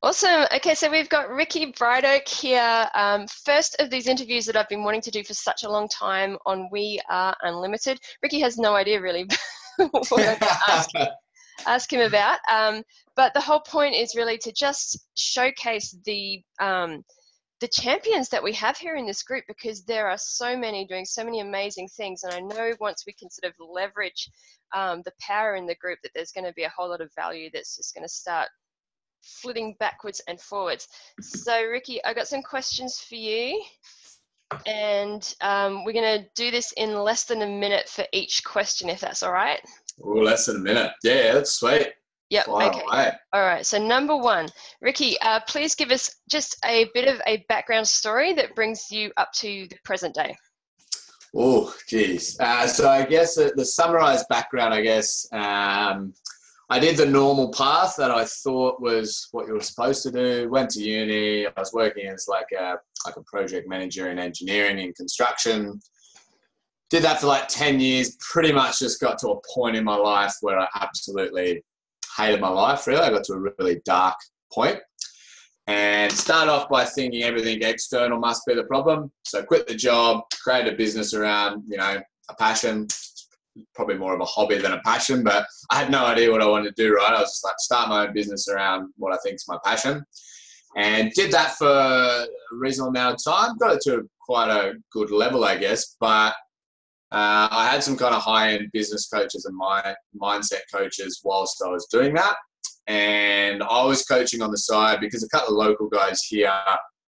Awesome. Okay, so we've got Ricky Brightoak here. Um, first of these interviews that I've been wanting to do for such a long time on We Are Unlimited. Ricky has no idea really what I'm ask, ask him about. Um, but the whole point is really to just showcase the um, the champions that we have here in this group because there are so many doing so many amazing things. And I know once we can sort of leverage um, the power in the group that there's going to be a whole lot of value that's just going to start flitting backwards and forwards. So, Ricky, I got some questions for you, and um, we're going to do this in less than a minute for each question, if that's all right. Less than a minute. Yeah, that's sweet. Yep. Okay. All right. So, number one, Ricky, uh, please give us just a bit of a background story that brings you up to the present day. Oh, geez. Uh, so, I guess the, the summarized background, I guess. Um, I did the normal path that I thought was what you were supposed to do. Went to uni. I was working as like a like a project manager in engineering and construction. Did that for like ten years. Pretty much just got to a point in my life where I absolutely hated my life. Really, I got to a really dark point, and started off by thinking everything external must be the problem. So quit the job, create a business around you know a passion, probably more of a hobby than a passion, but I had no idea what I wanted to do, right? I was just like, start my own business around what I think is my passion. And did that for a reasonable amount of time. Got it to quite a good level, I guess. But uh, I had some kind of high end business coaches and my mindset coaches whilst I was doing that. And I was coaching on the side because a couple of local guys here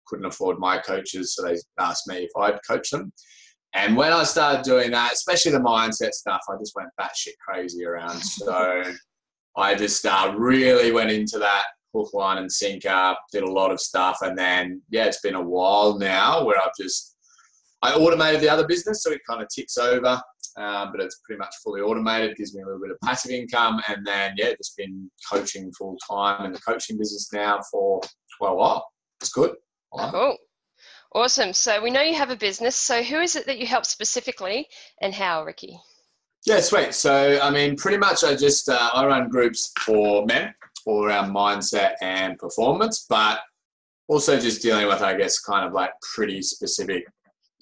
couldn't afford my coaches, so they asked me if I'd coach them. And when I started doing that, especially the mindset stuff, I just went batshit crazy around. So I just uh, really went into that hook, line, and sinker, did a lot of stuff. And then, yeah, it's been a while now where I've just, I automated the other business so it kind of ticks over. Um, but it's pretty much fully automated, gives me a little bit of passive income. And then, yeah, just been coaching full time in the coaching business now for, well, a while. It's good. Cool. Awesome. So we know you have a business. So who is it that you help specifically and how, Ricky? Yeah, sweet. So, I mean, pretty much I just, uh, I run groups for men all around mindset and performance, but also just dealing with, I guess, kind of like pretty specific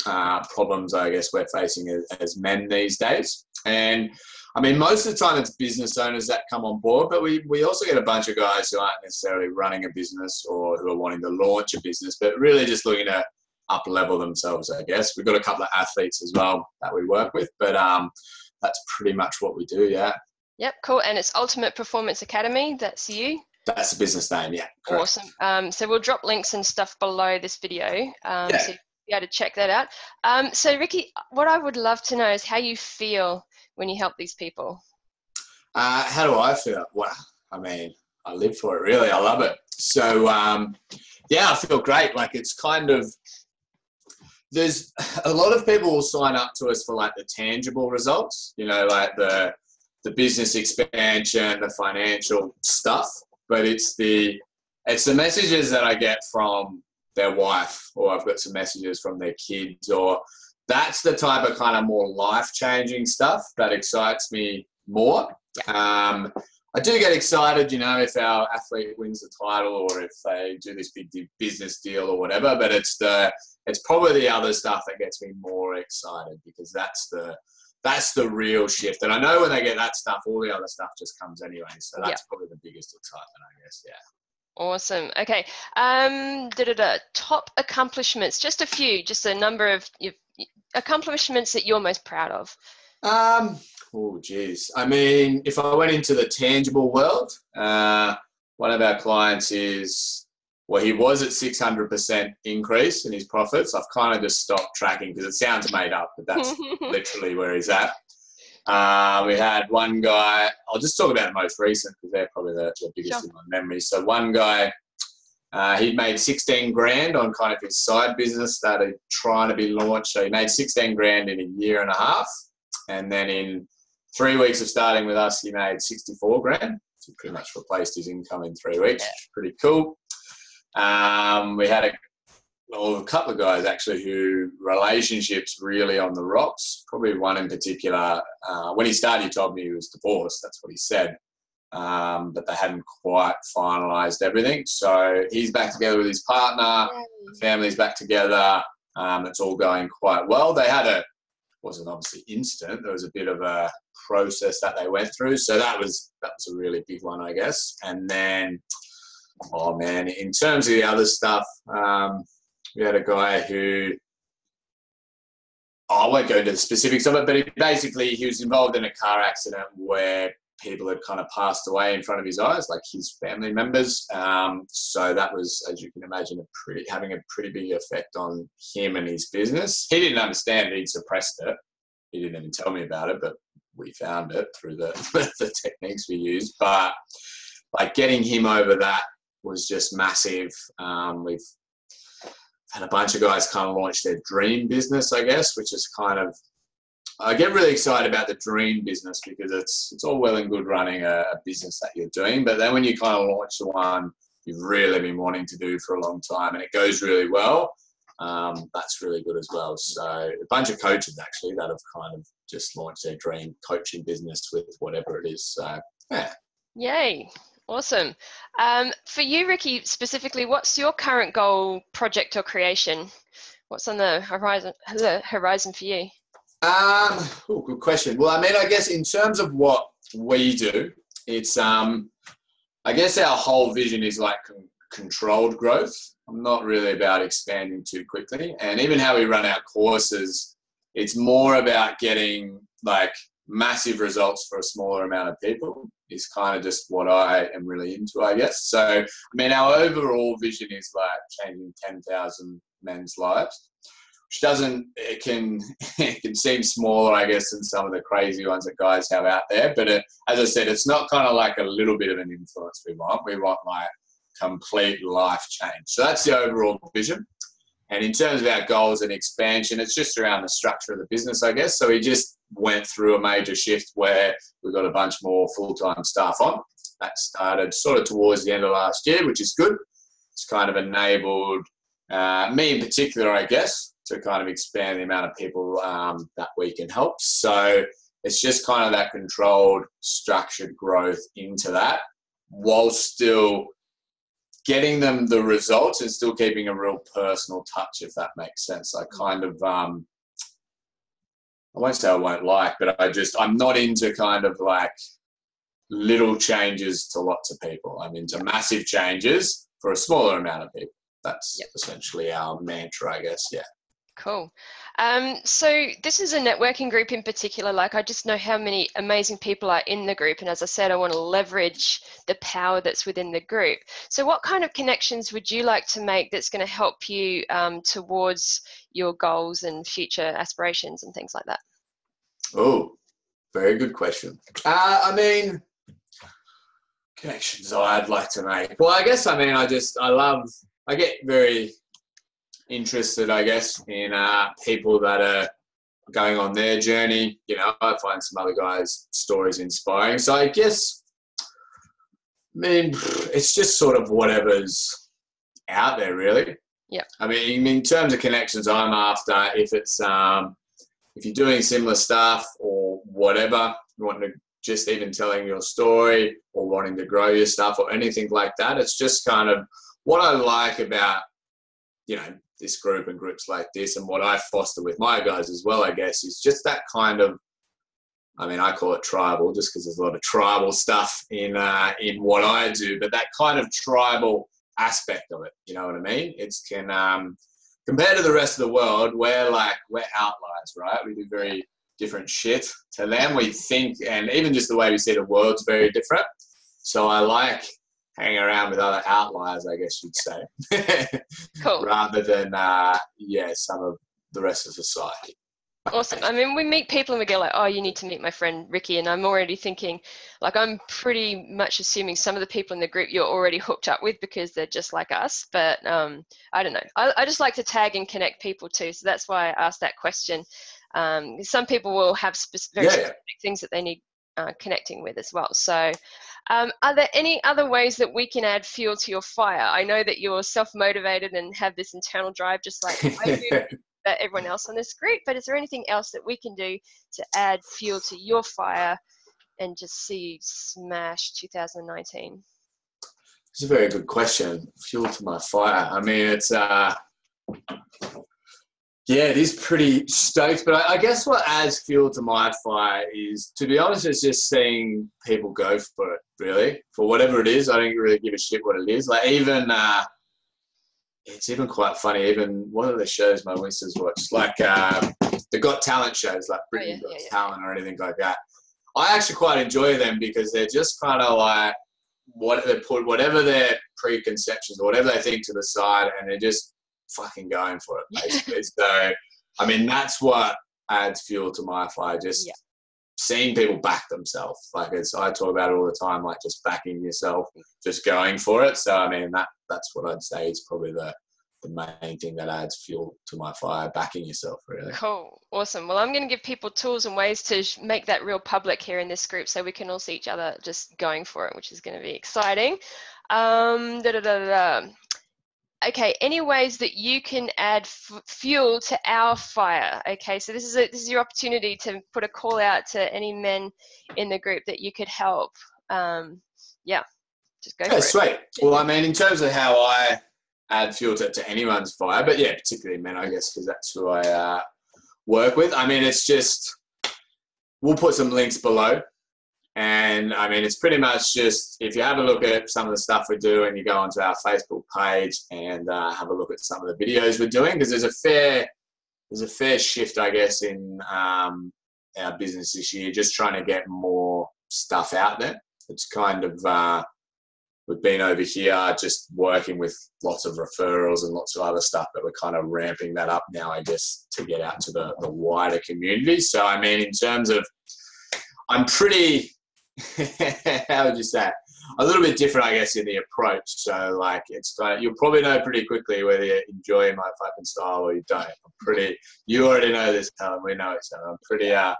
uh, problems, I guess, we're facing as, as men these days. And I mean, most of the time it's business owners that come on board, but we, we also get a bunch of guys who aren't necessarily running a business or who are wanting to launch a business, but really just looking to up level themselves, I guess. We've got a couple of athletes as well that we work with, but um, that's pretty much what we do, yeah. Yep, cool. And it's Ultimate Performance Academy, that's you? That's the business name, yeah. Correct. Awesome. Um, so we'll drop links and stuff below this video. Um, yeah. So be able to check that out. Um, so, Ricky, what I would love to know is how you feel when you help these people. Uh, how do I feel? Well, I mean, I live for it, really. I love it. So, um, yeah, I feel great. Like, it's kind of there's a lot of people will sign up to us for like the tangible results, you know, like the the business expansion, the financial stuff. But it's the it's the messages that I get from their wife, or I've got some messages from their kids, or that's the type of kind of more life changing stuff that excites me more. Um, I do get excited, you know, if our athlete wins the title or if they do this big business deal or whatever. But it's the it's probably the other stuff that gets me more excited because that's the that's the real shift. And I know when they get that stuff, all the other stuff just comes anyway. So that's yeah. probably the biggest excitement, I guess. Yeah. Awesome. Okay. Um, da, da, da. Top accomplishments. Just a few. Just a number of accomplishments that you're most proud of. Um, Oh, geez. I mean, if I went into the tangible world, uh, one of our clients is, well, he was at 600% increase in his profits. I've kind of just stopped tracking because it sounds made up, but that's literally where he's at. Uh, we had one guy, I'll just talk about the most recent because they're probably the, the biggest sure. in my memory. So, one guy, uh, he'd made 16 grand on kind of his side business that had trying to be launched. So, he made 16 grand in a year and a half. And then in three weeks of starting with us, he made 64 grand. So pretty much replaced his income in three weeks. Pretty cool. Um, we had a, well, a couple of guys actually who relationships really on the rocks. Probably one in particular. Uh, when he started, he told me he was divorced. That's what he said. um, but they hadn't quite finalised everything. So he's back together with his partner. The family's back together. Um, it's all going quite well. They had a wasn't obviously instant. There was a bit of a process that they went through. So that was that was a really big one, I guess. And then, oh man, in terms of the other stuff, um, we had a guy who I won't go into the specifics of it, but he, basically he was involved in a car accident where people had kind of passed away in front of his eyes, like his family members. Um, so that was, as you can imagine, a pretty, having a pretty big effect on him and his business. He didn't understand he'd suppressed it. He didn't even tell me about it, but we found it through the, the techniques we used. But like getting him over that was just massive. Um, we've had a bunch of guys kind of launch their dream business, I guess, which is kind of I get really excited about the dream business because it's it's all well and good running a, a business that you're doing, but then when you kind of launch the one you've really been wanting to do for a long time and it goes really well, um, that's really good as well. So a bunch of coaches actually that have kind of just launched their dream coaching business with whatever it is. So yeah. Yay. Awesome. Um, for you, Ricky, specifically, what's your current goal, project, or creation? What's on the horizon, the horizon for you? Um, oh, good question. Well, I mean, I guess in terms of what we do, it's um, I guess our whole vision is like con- controlled growth. I'm not really about expanding too quickly, and even how we run our courses, it's more about getting like massive results for a smaller amount of people is kind of just what I am really into, I guess. So, I mean, our overall vision is like changing 10,000 men's lives, which doesn't, it can, it can seem smaller, I guess, than some of the crazy ones that guys have out there. But it, as I said, it's not kind of like a little bit of an influence we want. We want like complete life change. So that's the overall vision. And in terms of our goals and expansion, it's just around the structure of the business, I guess. So we just went through a major shift where we got a bunch more full time staff on. That started sort of towards the end of last year, which is good. It's kind of enabled uh, me in particular, I guess, to kind of expand the amount of people um, that we can help. So it's just kind of that controlled, structured growth into that while still getting them the results and still keeping a real personal touch, if that makes sense. I kind of, um, I won't say I won't like, but I just, I'm not into kind of like little changes to lots of people. I'm into massive changes for a smaller amount of people. That's yep. essentially our mantra, I guess. Yeah. Cool. Um, so this is a networking group in particular. Like I just know how many amazing people are in the group, and as I said, I want to leverage the power that's within the group. So, what kind of connections would you like to make that's going to help you um, towards your goals and future aspirations and things like that? Oh, very good question. Uh, I mean, connections I'd like to make. Well, I guess I mean I just I love I get very interested, I guess, in uh, people that are going on their journey. You know, I find some other guys' stories inspiring. So I guess, I mean, it's just sort of whatever's out there, really. Yeah. I mean, in terms of connections, I'm after if it's um, if you're doing similar stuff or whatever, you want to just even telling your story or wanting to grow your stuff or anything like that. It's just kind of what I like about you know this group and groups like this and what I foster with my guys as well, I guess, is just that kind of I mean, I call it tribal just because there's a lot of tribal stuff in uh, in what I do, but that kind of tribal aspect of it, you know what I mean? It's can um, compared to the rest of the world, we're like we're outliers, right? We do very different shit to them. We think, and even just the way we see the world's very different. So I like hang around with other outliers, I guess you'd say, cool. rather than uh, yeah some of the rest of society. Awesome. I mean, we meet people and we go like, "Oh, you need to meet my friend Ricky," and I'm already thinking, like, I'm pretty much assuming some of the people in the group you're already hooked up with because they're just like us. But um, I don't know. I, I just like to tag and connect people too, so that's why I asked that question. Um, some people will have specific, very yeah, specific things that they need uh, connecting with as well. So, um, are there any other ways that we can add fuel to your fire? I know that you're self motivated and have this internal drive, just like I do, that everyone else on this group. But is there anything else that we can do to add fuel to your fire and just see you smash 2019? It's a very good question. Fuel to my fire. I mean, it's uh, yeah, it is pretty stoked. But I, I, guess what adds fuel to my fire is, to be honest, it's just seeing people go for it. Really, for whatever it is, I don't really give a shit what it is. Like even, uh, it's even quite funny. Even one of the shows my missus watch, like uh, the Got Talent shows, like Britain oh, yeah, Got yeah, Talent yeah. or anything like that. I actually quite enjoy them because they're just kind of like what they put whatever their preconceptions or whatever they think to the side, and they're just fucking going for it basically. so, I mean, that's what adds fuel to my fire. Just yeah. seeing people back themselves. Like it's, I talk about it all the time, like just backing yourself, just going for it. So, I mean, that that's what I'd say is probably the the main thing that adds fuel to my fire, backing yourself really. Cool, awesome. Well, I'm going to give people tools and ways to make that real public here in this group so we can all see each other just going for it, which is going to be exciting. Um, da, da, da, okay, any ways that you can add fuel to our fire? Okay, so this is a, this is your opportunity to put a call out to any men in the group that you could help. Um, yeah, just go. Yeah, sweet. Well, I mean, in terms of how I add fuel to, to anyone's fire, but yeah, particularly men, I guess, because that's who I uh, work with. I mean, it's just we'll put some links below. And I mean, it's pretty much just if you have a look at some of the stuff we do and you go onto our Facebook page and uh, have a look at some of the videos we're doing, because there's a fair there's a fair shift, I guess, in um, our business this year, just trying to get more stuff out there. It's kind of uh, we've been over here just working with lots of referrals and lots of other stuff, but we're kind of ramping that up now, I guess, to get out to the, the wider community. So, I mean, in terms of, I'm pretty, how would you say it? A little bit different, I guess, in the approach. So, like, it's of, you'll probably know pretty quickly whether you enjoy my fucking style or you don't. I'm pretty, you already know this, Helen. We know each other. I'm pretty, uh,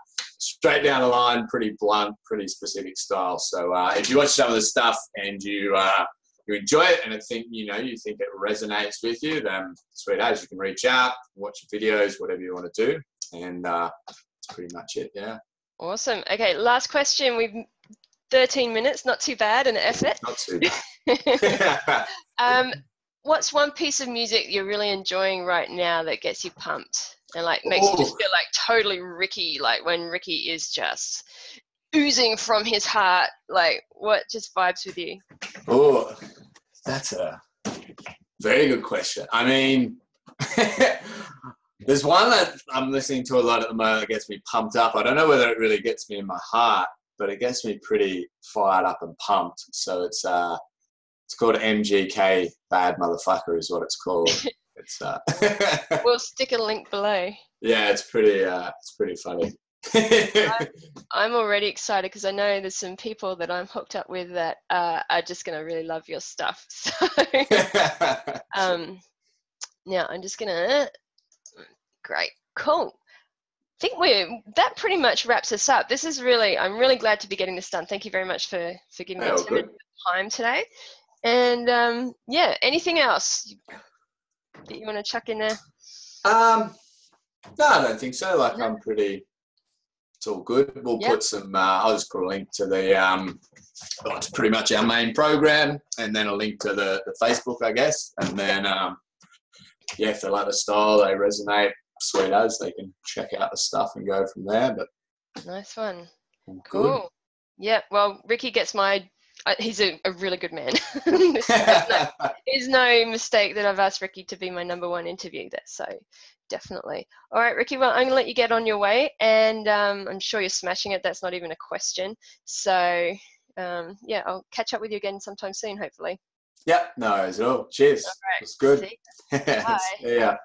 straight down the line, pretty blunt, pretty specific style. So uh, if you watch some of the stuff and you uh, you enjoy it and I think you know you think it resonates with you, then sweet as you can reach out, watch videos, whatever you want to do, and uh, that's pretty much it. Yeah. Awesome. Okay, last question. We've 13 minutes, not too bad, an effort. Not too bad. um, what's one piece of music you're really enjoying right now that gets you pumped? and like makes Ooh. you just feel like totally Ricky, like when Ricky is just oozing from his heart. Like what just vibes with you? Oh, that's a very good question. I mean, there's one that I'm listening to a lot at the moment that gets me pumped up. I don't know whether it really gets me in my heart, but it gets me pretty fired up and pumped. So it's uh, it's called MGK Bad Motherfucker is what it's called. It's uh, we'll stick a link below. Yeah, it's pretty. Uh, it's pretty funny. I'm already excited because I know there's some people that I'm hooked up with that uh, are just going to really love your stuff. So, um, now I'm just gonna. Great, cool. I think we're that pretty much wraps us up. This is really. I'm really glad to be getting this done. Thank you very much for for giving me oh, time today. And um, yeah, anything else? that you want to chuck in there? Um, no, I don't think so. Like no. I'm pretty. It's all good. We'll yep. put some. Uh, I'll just put a link to the. Um, well, it's pretty much our main program, and then a link to the, the Facebook, I guess, and then um, yeah, if they like the style, they resonate, sweet as they can check out the stuff and go from there. But nice one. Cool. Yeah. Well, Ricky gets my uh, he's a, a, really good man. there's, no, there's, no, mistake that I've asked Ricky to be my number one interview there. So definitely. All right, Ricky. Well, I'm gonna let you get on your way, and um, I'm sure you're smashing it. That's not even a question. So um, yeah, I'll catch up with you again sometime soon, hopefully. Yeah, no all. Cheers. All right. It's good. See Bye. yeah.